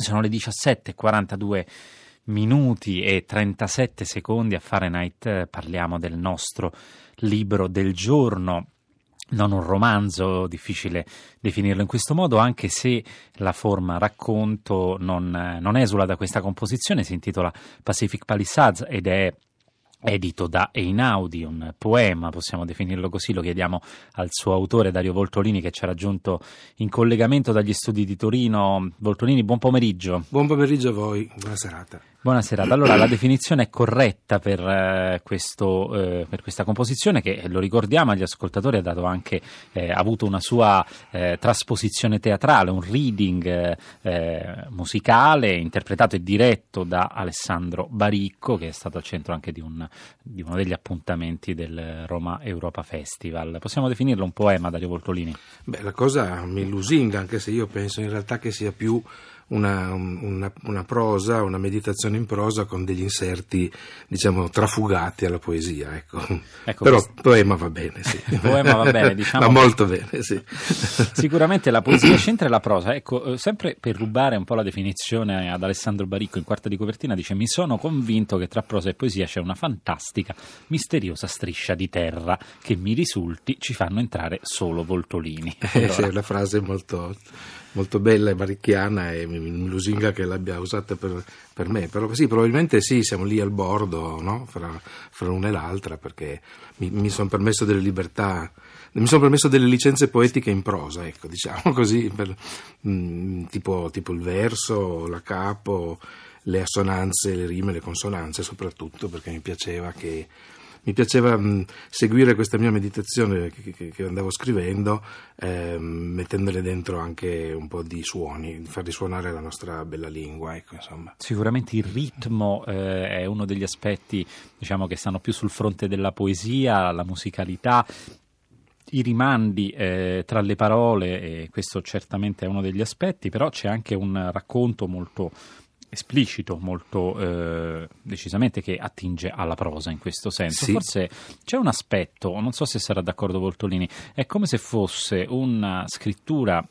Sono le 17.42 minuti e 37 secondi a Fahrenheit. Parliamo del nostro libro del giorno. Non un romanzo, difficile definirlo in questo modo, anche se la forma racconto non, non esula da questa composizione, si intitola Pacific Palisades ed è edito da Einaudi, un poema, possiamo definirlo così, lo chiediamo al suo autore Dario Voltolini che ci ha raggiunto in collegamento dagli studi di Torino. Voltolini, buon pomeriggio. Buon pomeriggio a voi, buona serata. Buonasera, allora la definizione è corretta per, eh, questo, eh, per, questa composizione che lo ricordiamo agli ascoltatori ha dato anche, eh, avuto una sua eh, trasposizione teatrale, un reading eh, musicale interpretato e diretto da Alessandro Baricco che è stato al centro anche di, un, di uno degli appuntamenti del Roma Europa Festival. Possiamo definirlo un poema, Dario Voltolini? Beh, la cosa mi lusinga anche se io penso in realtà che sia più una, una, una, prosa, una meditazione in prosa con degli inserti, diciamo, trafugati alla poesia. Ecco. Ecco, Però questo... poema va bene, sì. poema va bene, diciamo. Va molto bene, sì. Sicuramente la poesia c'entra e la prosa. Ecco, eh, sempre per rubare un po' la definizione ad Alessandro Baricco in quarta di copertina, dice: Mi sono convinto che tra prosa e poesia c'è una fantastica, misteriosa striscia di terra che mi risulti ci fanno entrare solo voltolini. Eh, allora... sì, la frase è molto molto bella e baricchiana e mi lusinga che l'abbia usata per, per, me, però sì, probabilmente sì, siamo lì al bordo no? fra, fra, una e l'altra perché mi, mi sono permesso delle libertà, mi sono permesso delle licenze poetiche in prosa, ecco, diciamo così, per, mh, mm, tipo, tipo il verso, la capo, le assonanze, le rime, le consonanze soprattutto perché mi piaceva che mi piaceva mh, seguire questa mia meditazione che, che, che andavo scrivendo, eh, mettendole dentro anche un po' di suoni, far risuonare la nostra bella lingua. Ecco, Sicuramente il ritmo eh, è uno degli aspetti diciamo, che stanno più sul fronte della poesia, la musicalità i rimandi eh, tra le parole, e questo certamente è uno degli aspetti, però c'è anche un racconto molto esplicito, molto eh, decisamente che attinge alla prosa in questo senso. Sì. Forse c'è un aspetto, non so se sarà d'accordo Voltolini, è come se fosse una scrittura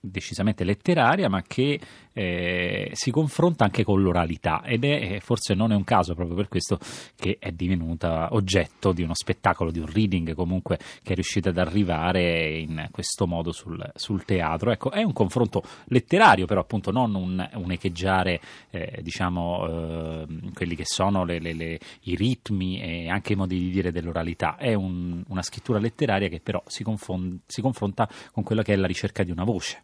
decisamente letteraria, ma che eh, si confronta anche con l'oralità ed è forse non è un caso proprio per questo che è divenuta oggetto di uno spettacolo, di un reading comunque che è riuscito ad arrivare in questo modo sul, sul teatro. Ecco, è un confronto letterario, però appunto non un, un echeggiare, eh, diciamo, eh, quelli che sono le, le, le, i ritmi e anche i modi di dire dell'oralità. È un, una scrittura letteraria che però si, confon- si confronta con quella che è la ricerca di una voce.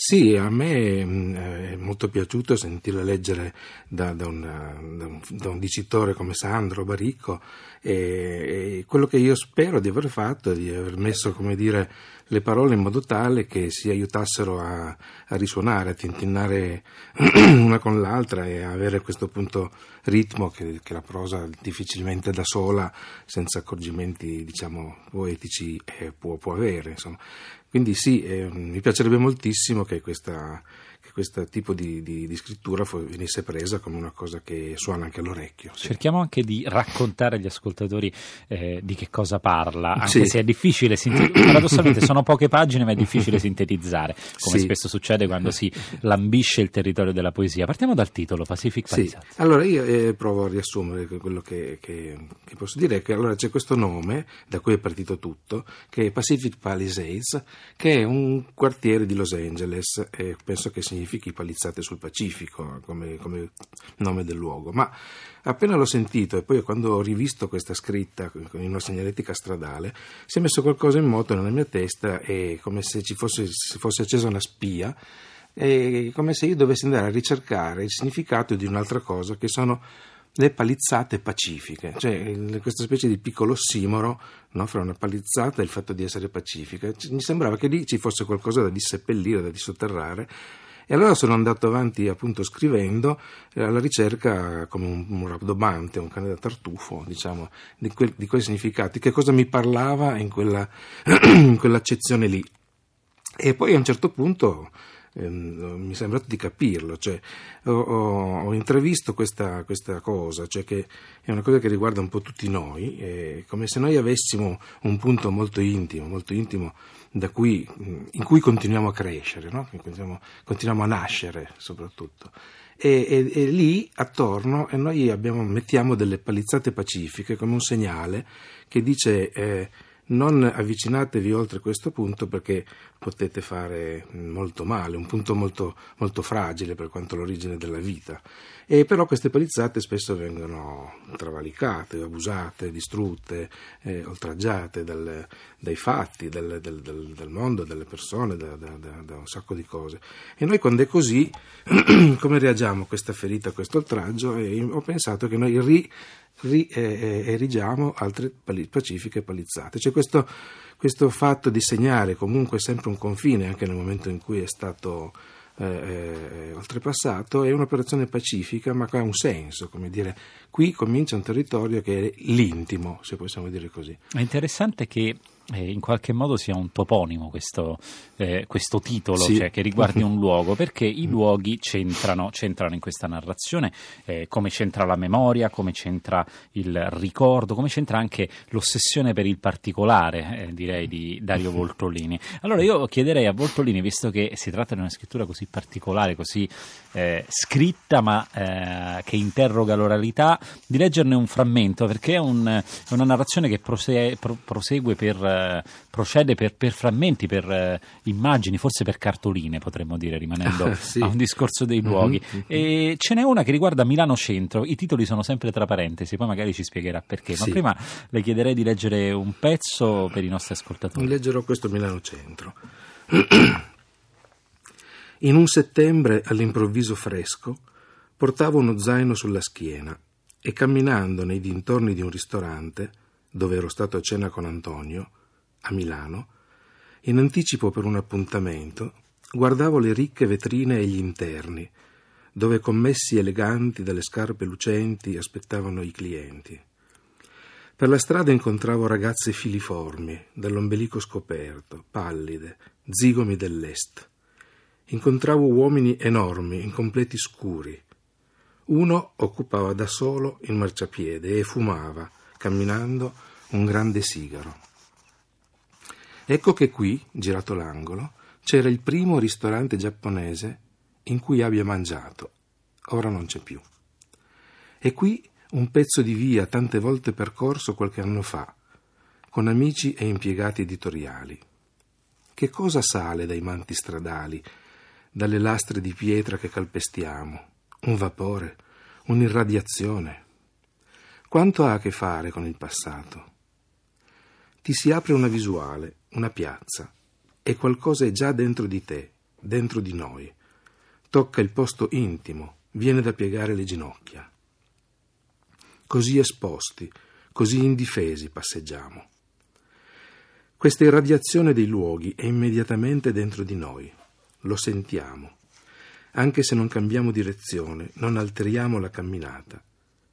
Sì, a me mm, è molto piaciuto sentirla leggere da, da, una, da, un, da un, dicitore come Sandro Baricco e, e, quello che io spero di aver fatto è di aver messo, come dire, le parole in modo tale che si aiutassero a, a risuonare, a tintinnare una con l'altra e avere questo appunto ritmo che, che, la prosa difficilmente da sola, senza accorgimenti diciamo poetici, eh, può, può, avere. Insomma. Quindi sì, eh, mi piacerebbe moltissimo che questa che questo tipo di, di, di, scrittura venisse presa come una cosa che suona anche all'orecchio. Sì. Cerchiamo anche di raccontare agli ascoltatori eh, di che cosa parla, anche sì. se è difficile, sintetizzare. paradossalmente sono poche pagine ma è difficile sintetizzare, come sì. spesso succede quando si lambisce il territorio della poesia. Partiamo dal titolo, Pacific Palisades. Allora io eh, provo a riassumere quello che, che, che posso dire, che allora c'è questo nome, da cui è partito tutto, che è Pacific Palisades, che è un quartiere di Los Angeles, e penso che significhi palizzate sul Pacifico come, come, nome del luogo, ma appena l'ho sentito e poi quando ho rivisto questa scritta in una segnaletica stradale si è messo qualcosa in moto nella mia testa e come se ci fosse, si fosse accesa una spia è come se io dovessi andare a ricercare il significato di un'altra cosa che sono le palizzate pacifiche, cioè questa specie di piccolo ossimoro no, fra una palizzata e il fatto di essere pacifica. Mi sembrava che lì ci fosse qualcosa da disseppellire, da disotterrare. E allora sono andato avanti appunto scrivendo eh, alla ricerca come un, un rabdomante, un cane da tartufo, diciamo, di, quel, di, quei significati, che cosa mi parlava in, quella, in quell'accezione lì. E poi a un certo punto ehm, mi è sembrato di capirlo, cioè, ho, ho, ho, intravisto questa, questa cosa, cioè che è una cosa che riguarda un po' tutti noi, è come se noi avessimo un punto molto intimo, molto intimo cui, in cui continuiamo a crescere, no? continuiamo, continuiamo, a nascere soprattutto. E, e, e lì attorno noi abbiamo, mettiamo delle palizzate pacifiche come un segnale che dice eh, non avvicinatevi oltre questo punto perché potete fare molto male, un punto molto, molto fragile per quanto l'origine della vita. E però queste palizzate spesso vengono travalicate, abusate, distrutte, eh, oltraggiate dal, dai fatti, del, del, del, mondo, dalle persone, da, da, da, da, un sacco di cose. E noi quando è così, come reagiamo a questa ferita, a questo oltraggio? E ho pensato che noi ri, ri, eh, erigiamo altre pacifiche palizzate. C'è questo, questo fatto di segnare comunque sempre un confine, anche nel momento in cui è stato eh, eh, oltrepassato, è un'operazione pacifica ma ha un senso, come dire, qui comincia un territorio che è l'intimo, se possiamo dire così. È interessante che eh, in qualche modo sia un toponimo questo, eh, questo titolo, sì. cioè che riguardi un luogo, perché i luoghi c'entrano, c'entrano in questa narrazione, eh, come c'entra la memoria, come c'entra il ricordo, come c'entra anche l'ossessione per il particolare, eh, direi, di Dario Voltolini. Allora io chiederei a Voltolini, visto che si tratta di una scrittura così particolare, così eh, scritta, ma eh, che interroga l'oralità, di leggerne un frammento, perché è, un, è una narrazione che prose, pro, prosegue per eh, procede per, per, frammenti, per eh, immagini, forse per cartoline potremmo dire, rimanendo sì. a un discorso dei luoghi. Mm-hmm. E ce n'è una che riguarda Milano Centro, i titoli sono sempre tra parentesi, poi magari ci spiegherà perché, ma sì. prima le chiederei di leggere un pezzo per i nostri ascoltatori. Leggerò questo Milano Centro. In un settembre all'improvviso fresco portavo uno zaino sulla schiena e camminando nei dintorni di un ristorante, dove ero stato a cena con Antonio, a Milano, in anticipo per un appuntamento, guardavo le ricche vetrine e gli interni, dove commessi eleganti dalle scarpe lucenti aspettavano i clienti. Per la strada incontravo ragazze filiformi, dall'ombelico scoperto, pallide, zigomi dell'est. Incontravo uomini enormi, in completi scuri. Uno occupava da solo il marciapiede e fumava, camminando, un grande sigaro. Ecco che qui, girato l'angolo, c'era il primo ristorante giapponese in cui abbia mangiato. Ora non c'è più. E qui un pezzo di via tante volte percorso qualche anno fa, con amici e impiegati editoriali. Che cosa sale dai manti stradali, dalle lastre di pietra che calpestiamo? Un vapore, un'irradiazione. Quanto ha a che fare con il passato? Ti si apre una visuale, una piazza, e qualcosa è già dentro di te, dentro di noi. Tocca il posto intimo, viene da piegare le ginocchia. Così esposti, così indifesi passeggiamo. Questa irradiazione dei luoghi è immediatamente dentro di noi, lo sentiamo. Anche se non cambiamo direzione, non alteriamo la camminata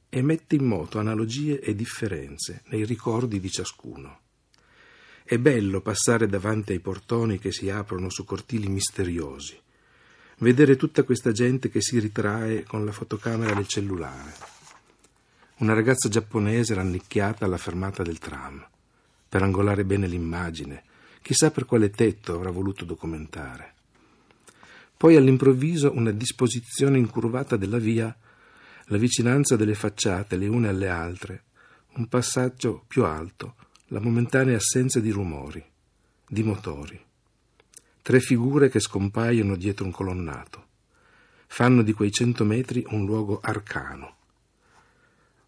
e mette in moto analogie e differenze nei ricordi di ciascuno. È bello passare davanti ai portoni che si aprono su cortili misteriosi, vedere tutta questa gente che si ritrae con la fotocamera del cellulare. Una ragazza giapponese rannicchiata alla fermata del tram, per angolare bene l'immagine, chissà per quale tetto avrà voluto documentare. Poi all'improvviso una disposizione incurvata della via, la vicinanza delle facciate le une alle altre, un passaggio più alto, la momentanea assenza di rumori, di motori. Tre figure che scompaiono dietro un colonnato. Fanno di quei cento metri un luogo arcano.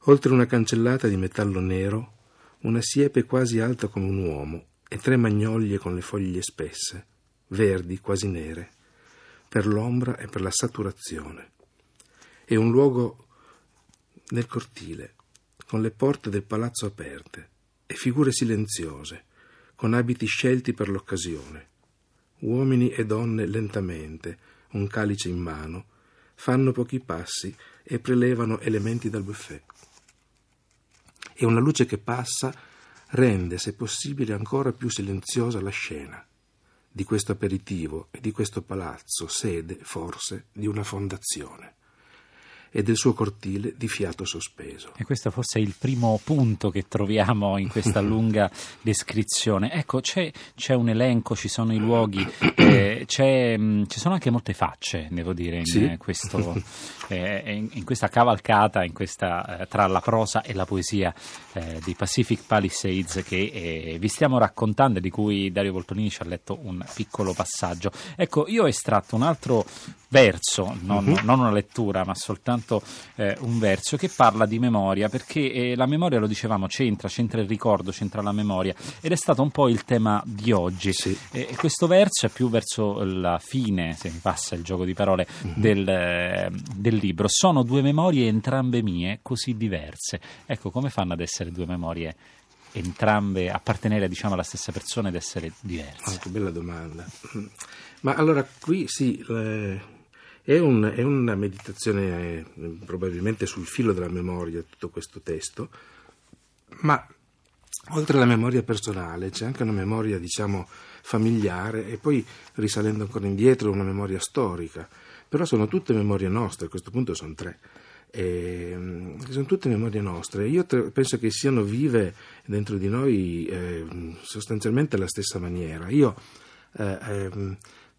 Oltre una cancellata di metallo nero, una siepe quasi alta come un uomo e tre magnolie con le foglie spesse, verdi, quasi nere, per l'ombra e per la saturazione. E un luogo nel cortile, con le porte del palazzo aperte, e figure silenziose, con abiti scelti per l'occasione. Uomini e donne lentamente, un calice in mano, fanno pochi passi e prelevano elementi dal buffet. E una luce che passa rende, se possibile, ancora più silenziosa la scena. di questo aperitivo e di questo palazzo sede, forse, di una fondazione e del suo cortile di fiato sospeso. E questo forse è il primo punto che troviamo in questa lunga descrizione. Ecco, c'è, c'è, un elenco, ci sono i luoghi, eh, mh, ci sono anche molte facce, devo dire, in, sì. questo, eh, in, in, questa cavalcata in questa, eh, tra la prosa e la poesia eh, di Pacific Palisades che eh, vi stiamo raccontando e di cui Dario Voltonini ci ha letto un piccolo passaggio. Ecco, io ho estratto un altro verso, non, uh-huh. non una lettura, ma soltanto eh, un verso che parla di memoria, perché eh, la memoria, lo dicevamo, c'entra, c'entra il ricordo, c'entra la memoria, ed è stato un po' il tema di oggi. Sì. E questo verso è più verso la fine, se mi passa il gioco di parole, uh-huh. del, eh, del libro. Sono due memorie entrambe mie, così diverse. Ecco, come fanno ad essere due memorie entrambe appartenere diciamo, alla stessa persona ed essere diverse? Oh, che bella domanda. Ma allora qui sì, le è, un, è una meditazione eh, probabilmente sul filo della memoria tutto questo testo, ma oltre alla memoria personale c'è anche una memoria, diciamo, familiare e poi risalendo ancora indietro una memoria storica. Però sono tutte memorie nostre, a questo punto sono tre. E, sono tutte memorie nostre. Io penso che siano vive dentro di noi eh, sostanzialmente alla stessa maniera. Io eh, eh,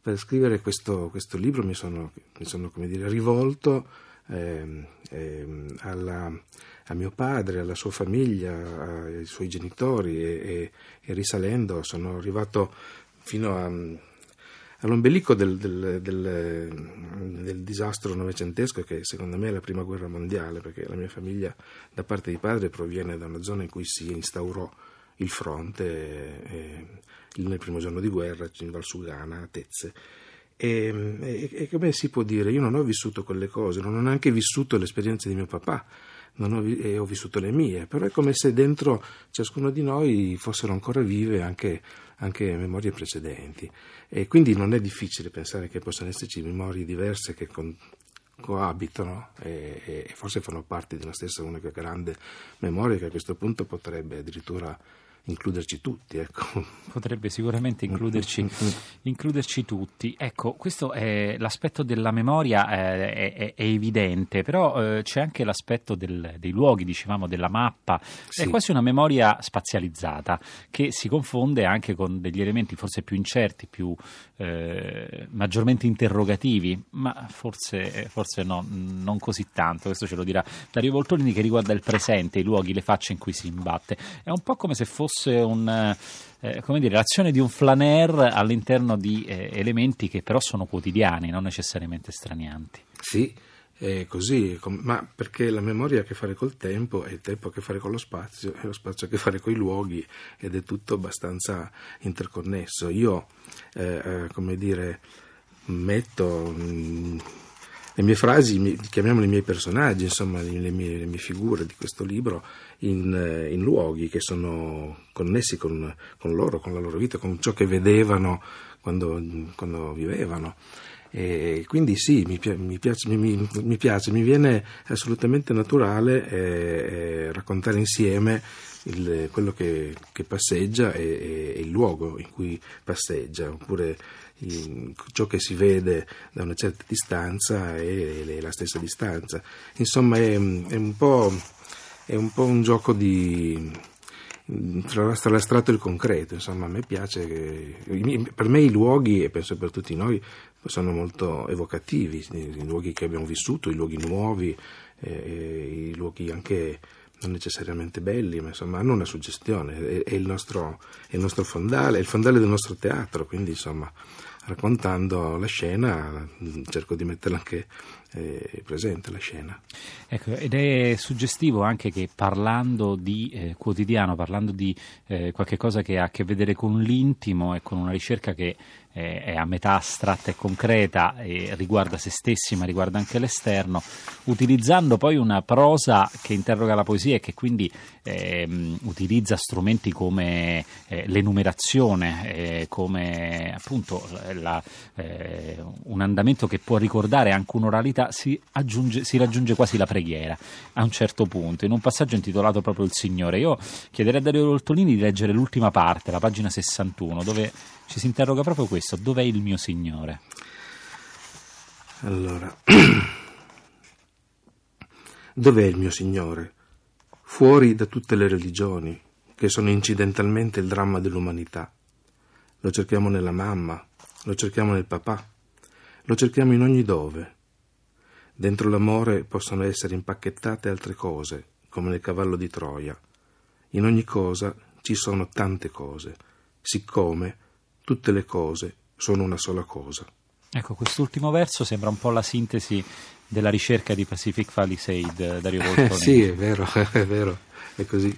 per scrivere questo, questo libro mi sono, mi sono dire, rivolto eh, eh, alla, a mio padre, alla sua famiglia, ai suoi genitori e, e, e risalendo sono arrivato fino a, all'ombelico del, del, del, del, disastro novecentesco che secondo me è la prima guerra mondiale perché la mia famiglia da parte di padre proviene da una zona in cui si instaurò il fronte eh, nel primo giorno di guerra in Valsugana, a Tezze. E, e, e, come si può dire? Io non ho vissuto quelle cose, non ho neanche vissuto le esperienze di mio papà, ho, e ho vissuto le mie, però è come se dentro ciascuno di noi fossero ancora vive anche, anche memorie precedenti. E quindi non è difficile pensare che possano esserci memorie diverse che con, coabitano e, e, forse fanno parte di una stessa unica grande memoria che a questo punto potrebbe addirittura includerci tutti. Ecco. Potrebbe sicuramente includerci, includerci, tutti. Ecco, questo è l'aspetto della memoria eh, è, è, è, evidente, però eh, c'è anche l'aspetto del, dei luoghi, dicevamo, della mappa. Sì. È quasi una memoria spazializzata che si confonde anche con degli elementi forse più incerti, più eh, maggiormente interrogativi, ma forse, forse no, non così tanto. Questo ce lo dirà Dario Voltolini che riguarda il presente, i luoghi, le facce in cui si imbatte. È un po' come se fosse fosse un, eh, come dire, l'azione di un flaner all'interno di eh, elementi che però sono quotidiani, non necessariamente stranianti. Sì, è così, ma perché la memoria ha a che fare col tempo e il tempo ha a che fare con lo spazio e lo spazio ha a che fare con i luoghi ed è tutto abbastanza interconnesso. Io, eh, eh come dire, metto... Mh, mm, le mie frasi, chiamiamole i miei personaggi, insomma le mie, le mie figure di questo libro, in, eh, in, luoghi che sono connessi con, con, loro, con la loro vita, con ciò che vedevano quando, quando vivevano. E quindi sì, mi, mi, piace, mi, mi, piace, mi viene assolutamente naturale eh, eh, raccontare insieme il, quello che, che passeggia e, e, il luogo in cui passeggia, oppure ciò che si vede da una certa distanza è, la stessa distanza. Insomma, è, è, un, po', è un po' un gioco di tra l'astratto e il concreto, insomma a me piace, che, per me i luoghi e penso per tutti noi sono molto evocativi, i luoghi che abbiamo vissuto, i luoghi nuovi, eh, i luoghi anche non necessariamente belli, ma insomma hanno una suggestione, è, il, nostro, è il nostro fondale, è il fondale del nostro teatro, quindi insomma raccontando la scena cerco di metterla anche eh, presente la scena. Ecco, ed è suggestivo anche che parlando di eh, quotidiano, parlando di eh, qualche cosa che ha a che vedere con l'intimo e con una ricerca che eh, è a metà astratta e concreta e riguarda se stessi ma riguarda anche l'esterno, utilizzando poi una prosa che interroga la poesia e che quindi ehm, utilizza strumenti come eh, l'enumerazione, eh, come appunto la, un andamento che può ricordare anche un'oralità si, aggiunge, si, raggiunge quasi la preghiera a un certo punto, in un passaggio intitolato proprio Il Signore. Io chiederei a Dario Roltolini di leggere l'ultima parte, la pagina 61, dove ci si interroga proprio questo, dov'è il mio Signore? Allora, dov'è il mio Signore? Fuori da tutte le religioni, che sono incidentalmente il dramma dell'umanità. Lo cerchiamo nella mamma, lo cerchiamo nel papà, lo cerchiamo in ogni dove. Dentro l'amore possono essere impacchettate altre cose, come nel cavallo di Troia. In ogni cosa ci sono tante cose, siccome tutte le cose sono una sola cosa. Ecco, quest'ultimo verso sembra un po' la sintesi della ricerca di Pacific Palisade, Dario Volpone. sì, è vero, è vero, è così.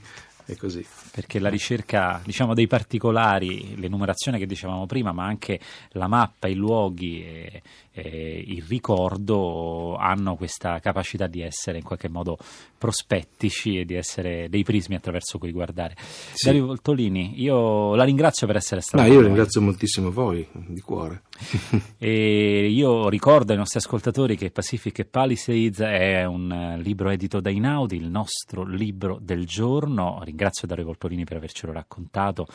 È così. Perché la ricerca diciamo, dei particolari, l'enumerazione che dicevamo prima, ma anche la mappa, i luoghi e, e il ricordo hanno questa capacità di essere in qualche modo prospettici e di essere dei prismi attraverso cui guardare. Sì. Dario Voltolini, io la ringrazio per essere stato. No, io ringrazio moltissimo voi, di cuore. e io ricordo ai nostri ascoltatori che Pacific Palisades è un libro edito da Inaudi, il nostro libro del giorno. Ringrazio Dario Voltolini per avercelo raccontato